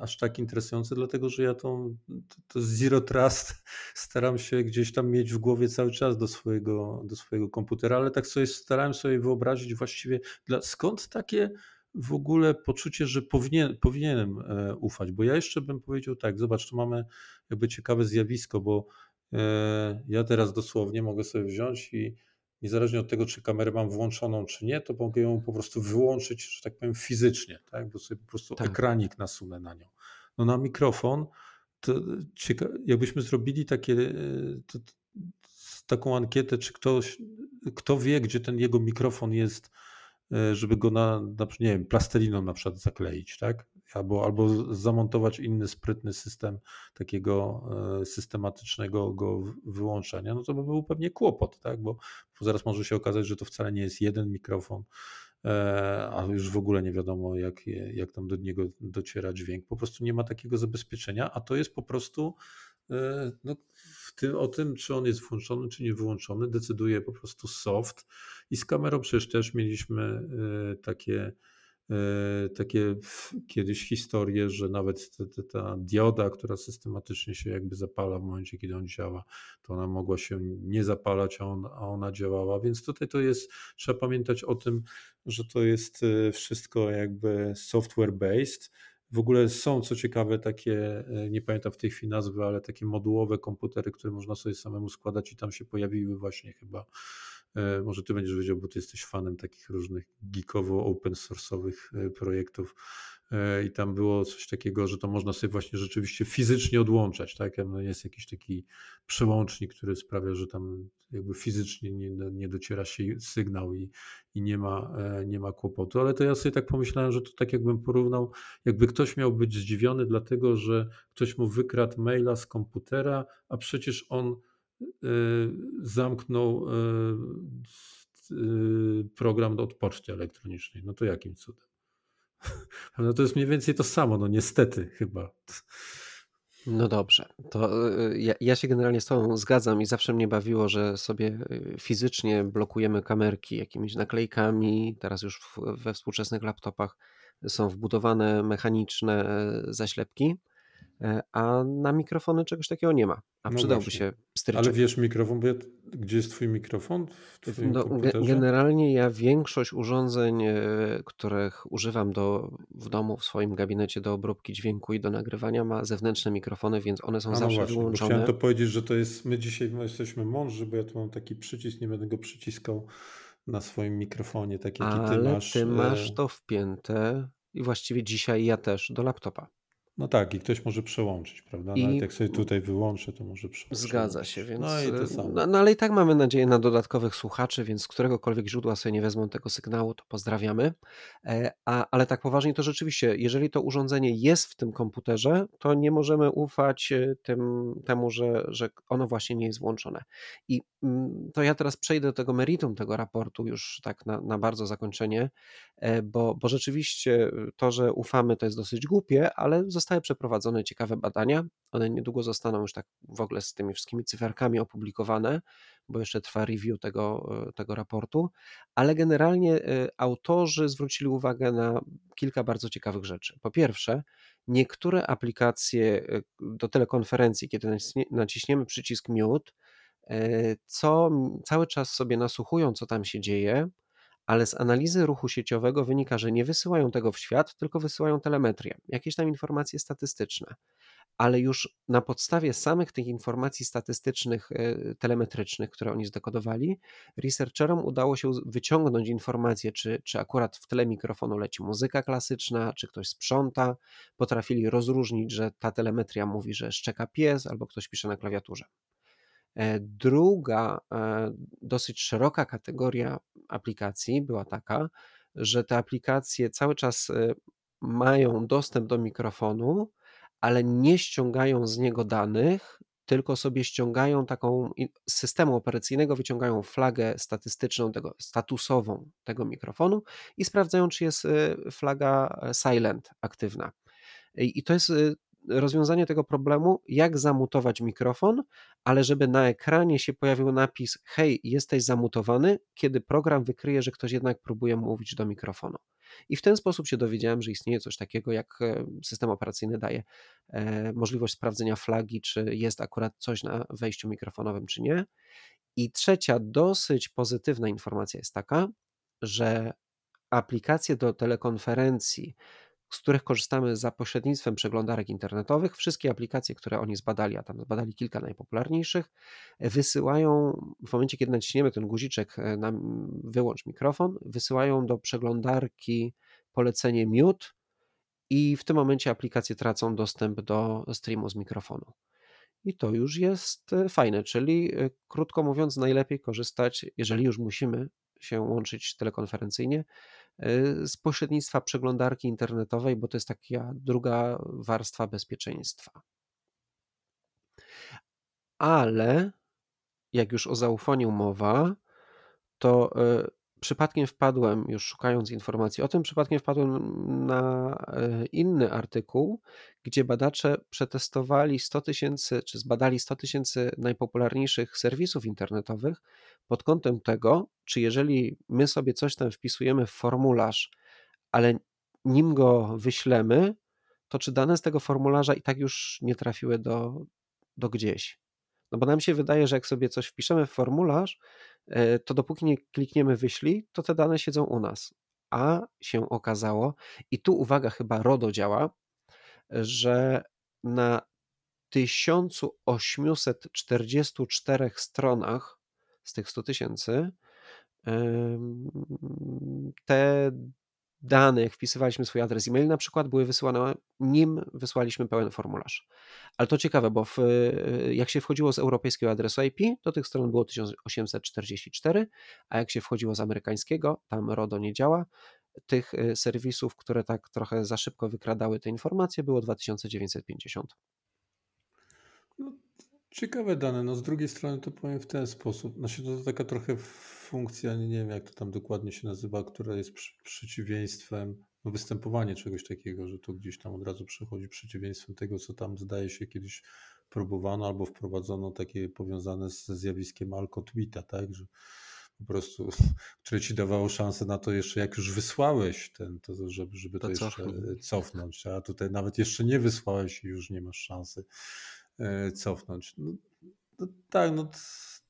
aż tak interesujące, dlatego że ja tą, to, to Zero Trust staram się gdzieś tam mieć w głowie cały czas do swojego, do swojego komputera, ale tak sobie starałem sobie wyobrazić właściwie, dla, skąd takie w ogóle poczucie, że powinien, powinienem e, ufać, bo ja jeszcze bym powiedział tak, zobacz, tu mamy jakby ciekawe zjawisko, bo e, ja teraz dosłownie mogę sobie wziąć i niezależnie od tego, czy kamerę mam włączoną, czy nie, to mogę ją po prostu wyłączyć, że tak powiem, fizycznie, tak? bo sobie po prostu tak. ekranik nasunę na nią. No na mikrofon, to jakbyśmy zrobili takie, e, to, taką ankietę, czy ktoś, kto wie, gdzie ten jego mikrofon jest E, żeby go na, na nie wiem, plasteliną na przykład zakleić, tak? Albo, albo zamontować inny sprytny system takiego e, systematycznego go wyłączenia, no to by był pewnie kłopot, tak? Bo, zaraz może się okazać, że to wcale nie jest jeden mikrofon, e, a już w ogóle nie wiadomo, jak, jak tam do niego dociera dźwięk. Po prostu nie ma takiego zabezpieczenia, a to jest po prostu E, no, tym, o tym, czy on jest włączony, czy nie wyłączony, decyduje po prostu soft. I z kamerą przecież też mieliśmy takie, takie kiedyś historie, że nawet ta, ta dioda, która systematycznie się jakby zapala w momencie, kiedy on działa, to ona mogła się nie zapalać, a, on, a ona działała. Więc tutaj to jest, trzeba pamiętać o tym, że to jest wszystko jakby software based w ogóle są, co ciekawe, takie, e, nie pamiętam w tej chwili nazwy, ale takie modułowe komputery, które można sobie samemu składać i tam się pojawiły właśnie chyba, e, może ty będziesz wiedział, bo ty jesteś fanem takich różnych geekowo open source'owych e, projektów i tam było coś takiego, że to można sobie właśnie rzeczywiście fizycznie odłączać, tak? No jest jakiś taki przełącznik, który sprawia, że tam jakby fizycznie nie, nie dociera się sygnał i, i nie, ma, e, nie ma kłopotu. Ale to ja sobie tak pomyślałem, że to tak jakbym porównał, jakby ktoś miał być zdziwiony, dlatego że ktoś mu wykradł maila z komputera, a przecież on zamknął y, program od poczty elektronicznej. No to jakim cudem? No to jest mniej więcej to samo, no niestety chyba. No dobrze, to y, ja, ja się generalnie z Tobą zgadzam i zawsze mnie bawiło, że sobie y, fizycznie blokujemy kamerki jakimiś naklejkami. Teraz już we współczesnych laptopach są wbudowane mechaniczne zaślepki. E, a na mikrofony czegoś takiego nie ma. A no przydałby właśnie. się stryczek. Ale wiesz mikrofon, bo ja, gdzie jest twój mikrofon no, Generalnie ja większość urządzeń, e, których używam do, w domu, w swoim gabinecie do obróbki dźwięku i do nagrywania ma zewnętrzne mikrofony, więc one są A no zawsze właśnie, wyłączone. chciałem to powiedzieć, że to jest, my dzisiaj jesteśmy mądrzy, bo ja tu mam taki przycisk, nie będę go przyciskał na swoim mikrofonie, tak jak Ale ty masz. ty masz e, to wpięte i właściwie dzisiaj ja też do laptopa. No tak, i ktoś może przełączyć, prawda? I... Nawet jak sobie tutaj wyłączę, to może przełączyć. Zgadza się, więc. No, i to samo. No, no, ale i tak mamy nadzieję na dodatkowych słuchaczy, więc z któregokolwiek źródła sobie nie wezmą tego sygnału, to pozdrawiamy. E, a, ale tak poważnie, to rzeczywiście, jeżeli to urządzenie jest w tym komputerze, to nie możemy ufać e, tym, temu, że, że ono właśnie nie jest włączone. I mm, to ja teraz przejdę do tego meritum tego raportu, już tak na, na bardzo zakończenie, e, bo, bo rzeczywiście to, że ufamy, to jest dosyć głupie, ale zostały przeprowadzone ciekawe badania. One niedługo zostaną już tak w ogóle z tymi wszystkimi cyferkami opublikowane, bo jeszcze trwa review tego, e, tego raportu, ale generalnie e, autorzy zwrócili uwagę na kilka bardzo ciekawych rzeczy. Po pierwsze, niektóre aplikacje e, do telekonferencji, kiedy naciśniemy przycisk mute, co cały czas sobie nasłuchują, co tam się dzieje, ale z analizy ruchu sieciowego wynika, że nie wysyłają tego w świat, tylko wysyłają telemetrię, jakieś tam informacje statystyczne. Ale już na podstawie samych tych informacji statystycznych, e, telemetrycznych, które oni zdekodowali, researcherom udało się wyciągnąć informacje, czy, czy akurat w tle mikrofonu leci muzyka klasyczna, czy ktoś sprząta. Potrafili rozróżnić, że ta telemetria mówi, że szczeka pies, albo ktoś pisze na klawiaturze. E, druga, e, dosyć szeroka kategoria aplikacji była taka, że te aplikacje cały czas e, mają dostęp do mikrofonu, ale nie ściągają z niego danych, tylko sobie ściągają taką z systemu operacyjnego, wyciągają flagę statystyczną, tego, statusową tego mikrofonu i sprawdzają, czy jest flaga silent aktywna. I to jest rozwiązanie tego problemu, jak zamutować mikrofon, ale żeby na ekranie się pojawił napis: Hej, jesteś zamutowany, kiedy program wykryje, że ktoś jednak próbuje mówić do mikrofonu. I w ten sposób się dowiedziałem, że istnieje coś takiego, jak e, system operacyjny daje e, możliwość sprawdzenia flagi, czy jest akurat coś na wejściu mikrofonowym, czy nie. I trzecia, dosyć pozytywna informacja jest taka, że aplikacje do telekonferencji, z których korzystamy za pośrednictwem przeglądarek internetowych. Wszystkie aplikacje, które oni zbadali, a tam zbadali kilka najpopularniejszych, wysyłają w momencie, kiedy naciśniemy ten guziczek e, na wyłącz mikrofon, wysyłają do przeglądarki polecenie mute i w tym momencie aplikacje tracą dostęp do streamu z mikrofonu. I to już jest e, fajne, czyli e, krótko mówiąc, najlepiej korzystać, jeżeli już musimy się łączyć telekonferencyjnie, z pośrednictwa przeglądarki internetowej, bo to jest taka druga warstwa bezpieczeństwa. Ale jak już o zaufaniu mowa, to y, przypadkiem wpadłem, już szukając informacji o tym, przypadkiem wpadłem na e, inny artykuł, gdzie badacze przetestowali 100 tysięcy, czy zbadali 100 tysięcy najpopularniejszych serwisów internetowych pod kątem tego, czy jeżeli my sobie coś tam wpisujemy w formularz, ale nim go wyślemy, to czy dane z tego formularza i tak już nie trafiły do, do gdzieś. No bo nam się wydaje, że jak sobie coś wpiszemy w formularz, to dopóki nie klikniemy wyślij, to te dane siedzą u nas. A się okazało, i tu uwaga, chyba RODO działa, że na 1844 stronach z tych 100 tysięcy te jak wpisywaliśmy swój adres e-mail na przykład, były wysyłane nim wysłaliśmy pełen formularz. Ale to ciekawe, bo w, jak się wchodziło z europejskiego adresu IP, to tych stron było 1844, a jak się wchodziło z amerykańskiego, tam RODO nie działa, tych y, serwisów, które tak trochę za szybko wykradały te informacje, było 2950. No, ciekawe dane. No z drugiej strony to powiem w ten sposób. Znaczy to taka trochę funkcja, nie wiem jak to tam dokładnie się nazywa, która jest przy, przeciwieństwem, no występowanie czegoś takiego, że to gdzieś tam od razu przychodzi przeciwieństwem tego, co tam zdaje się kiedyś próbowano albo wprowadzono takie powiązane ze zjawiskiem alkotwita, tak, że po prostu, które ci dawało szansę na to jeszcze, jak już wysłałeś ten, to żeby, żeby to, to jeszcze cofnąć. a tutaj nawet jeszcze nie wysłałeś i już nie masz szansy cofnąć. No, no tak, no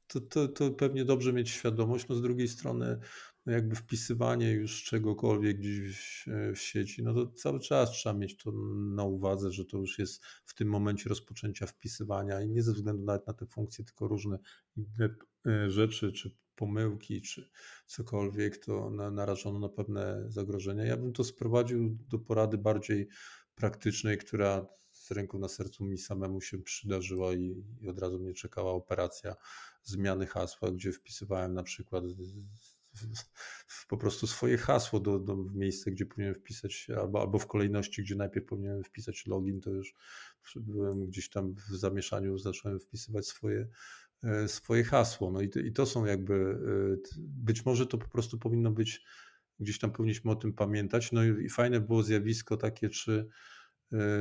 to, to, to pewnie dobrze mieć świadomość, no z drugiej strony no jakby wpisywanie już czegokolwiek gdzieś w, sieci, no to cały czas trzeba mieć to na uwadze, że to już jest w tym momencie rozpoczęcia wpisywania i nie ze względu nawet na te funkcje, tylko różne inne e, rzeczy, czy pomyłki, czy cokolwiek, to na, narażono na pewne zagrożenia. Ja bym to sprowadził do porady bardziej praktycznej, która ręką na sercu mi samemu się przydarzyła i, i od razu mnie czekała operacja zmiany hasła, gdzie wpisywałem na przykład po prostu swoje hasło do, do miejsca, gdzie powinienem wpisać, albo, albo w kolejności, gdzie najpierw powinienem wpisać login, to już byłem gdzieś tam w zamieszaniu, zacząłem wpisywać swoje, e, swoje hasło. No i, i to są jakby, e, być może to po prostu powinno być, gdzieś tam powinniśmy o tym pamiętać. No i, fajne było zjawisko takie, czy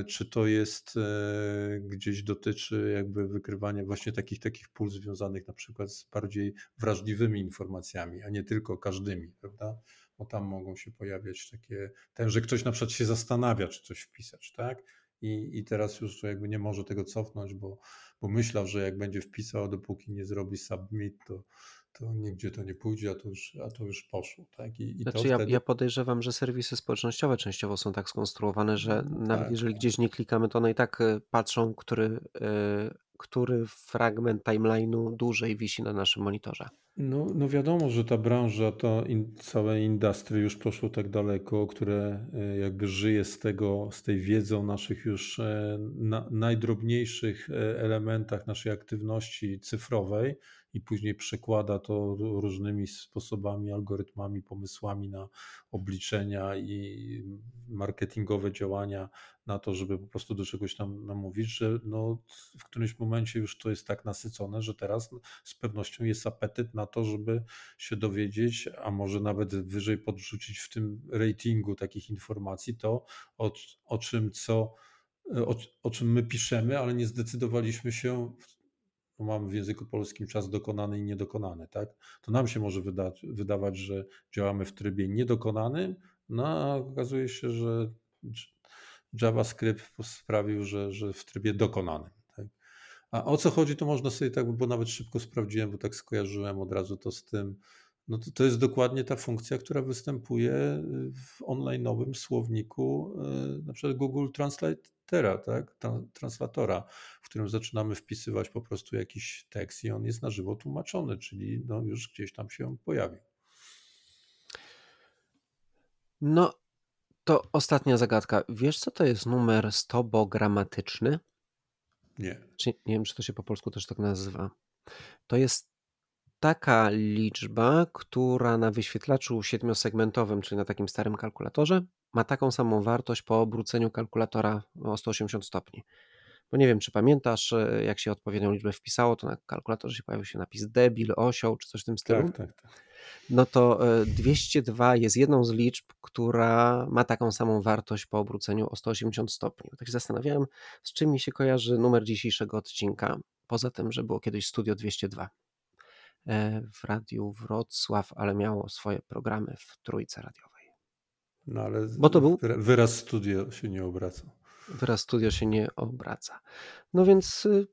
czy to jest e, gdzieś dotyczy jakby wykrywania właśnie takich takich pól związanych na przykład z bardziej wrażliwymi informacjami, a nie tylko każdymi, prawda? Bo tam mogą się pojawiać takie, ten, że ktoś na przykład się zastanawia, czy coś wpisać, tak? I, i teraz już jakby nie może tego cofnąć, bo, bo myślał, że jak będzie wpisał, dopóki nie zrobi submit, to, to nigdzie to nie pójdzie, a to już, a to już poszło. Tak? I, i znaczy ja, wtedy... ja podejrzewam, że serwisy społecznościowe częściowo są tak skonstruowane, że no, nawet tak, jeżeli tak. gdzieś nie klikamy, to one i tak y, patrzą, który, y, który fragment timeline'u dłużej wisi na naszym monitorze. No, no wiadomo, że ta branża, to in, całe industry już poszło tak daleko, które y, jakby żyje z tego, z tej wiedzy o naszych już e, na, najdrobniejszych e, elementach naszej aktywności cyfrowej, i później przekłada to różnymi sposobami, algorytmami, pomysłami na obliczenia i marketingowe działania na to, żeby po prostu do czegoś tam namówić, że no, w którymś momencie już to jest tak nasycone, że teraz z pewnością jest apetyt na to, żeby się dowiedzieć, a może nawet wyżej podrzucić w tym ratingu takich informacji to, o, o czym co, o, o czym my piszemy, ale nie zdecydowaliśmy się mamy w języku polskim czas dokonany i niedokonany, tak? To nam się może wyda wydawać, że działamy w trybie niedokonanym, no a okazuje się, że JavaScript sprawił, że, że w trybie dokonanym. A o co chodzi, to można sobie tak, bo nawet szybko sprawdziłem, bo tak skojarzyłem od razu to z tym, no to, to jest dokładnie ta funkcja, która występuje w online'owym słowniku, y, na przykład Google Translatera, tak? translatora, w którym zaczynamy wpisywać po prostu jakiś tekst i on jest na żywo tłumaczony, czyli no już gdzieś tam się pojawi. No, to ostatnia zagadka. Wiesz, co to jest numer stobogramatyczny? Nie. Czy, nie wiem, czy to się po polsku też tak nazywa. To jest taka liczba, która na wyświetlaczu siedmiosegmentowym, czyli na takim starym kalkulatorze, ma taką samą wartość po obróceniu kalkulatora o 180 stopni. Bo nie wiem, czy pamiętasz, jak się odpowiednią liczbę wpisało, to na kalkulatorze się pojawił się napis debil, osioł, czy coś w tym stylu. Tak, tak, tak. No to 202 e, jest jedną z liczb, która ma taką samą wartość po obróceniu o 180 stopni. Tak się zastanawiałem, z czym mi się kojarzy numer dzisiejszego odcinka, poza tym, że było kiedyś Studio 202 e, w Radiu Wrocław, ale miało swoje programy w Trójce Radiowej. No ale Bo to był... wyraz studio się nie obraca. Wyraz studio się nie obraca. No więc y,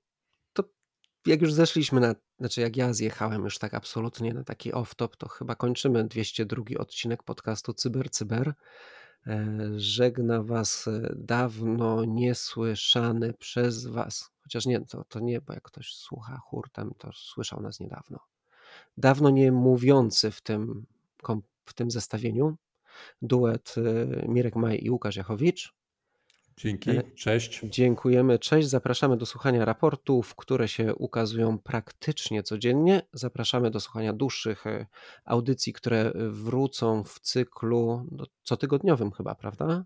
jak już zeszliśmy na, znaczy jak ja zjechałem już tak absolutnie na taki off-top, to chyba kończymy 202 odcinek podcastu Cyber Cyber. E, żegna Was e, dawno niesłyszany przez Was, chociaż nie, to, to nie, bo jak ktoś słucha hurtem, to słyszał nas niedawno. Dawno nie mówiący w tym, w tym zestawieniu, duet y, Mirek Maj i Łukasz Jachowicz. Dzięki, e, cześć. Dziękujemy, cześć. Zapraszamy do słuchania raportów, które się ukazują praktycznie codziennie. Zapraszamy do słuchania dłuższych e, audycji, które wrócą w cyklu no, cotygodniowym chyba, prawda?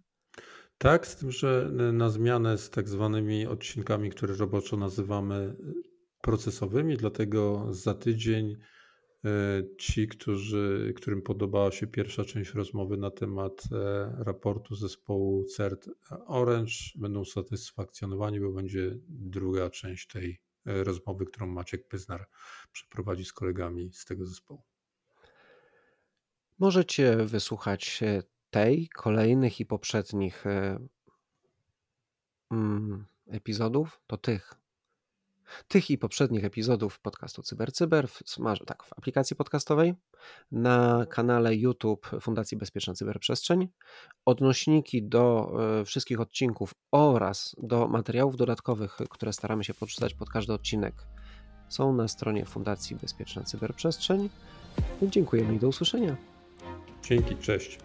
Tak, z tym, że na zmianę z tak zwanymi odcinkami, które roboczo nazywamy procesowymi, dlatego za tydzień E, ci, którzy, którym podobała się pierwsza część rozmowy na temat e, raportu zespołu CERT Orange, będą satysfakcjonowani, bo będzie druga część tej e, rozmowy, którą Maciek Pyznar przeprowadzi z kolegami z tego zespołu. Możecie wysłuchać tej, kolejnych i poprzednich mm, epizodów, to tych tych i poprzednich epizodów podcastu CyberCyber w, tak, w aplikacji podcastowej, na kanale YouTube Fundacji Bezpieczna Cyberprzestrzeń, odnośniki do e, wszystkich odcinków oraz do materiałów dodatkowych, które staramy się podrzucać pod każdy odcinek są na stronie Fundacji Bezpieczna Cyberprzestrzeń. Dziękujemy i do usłyszenia. Dzięki, cześć.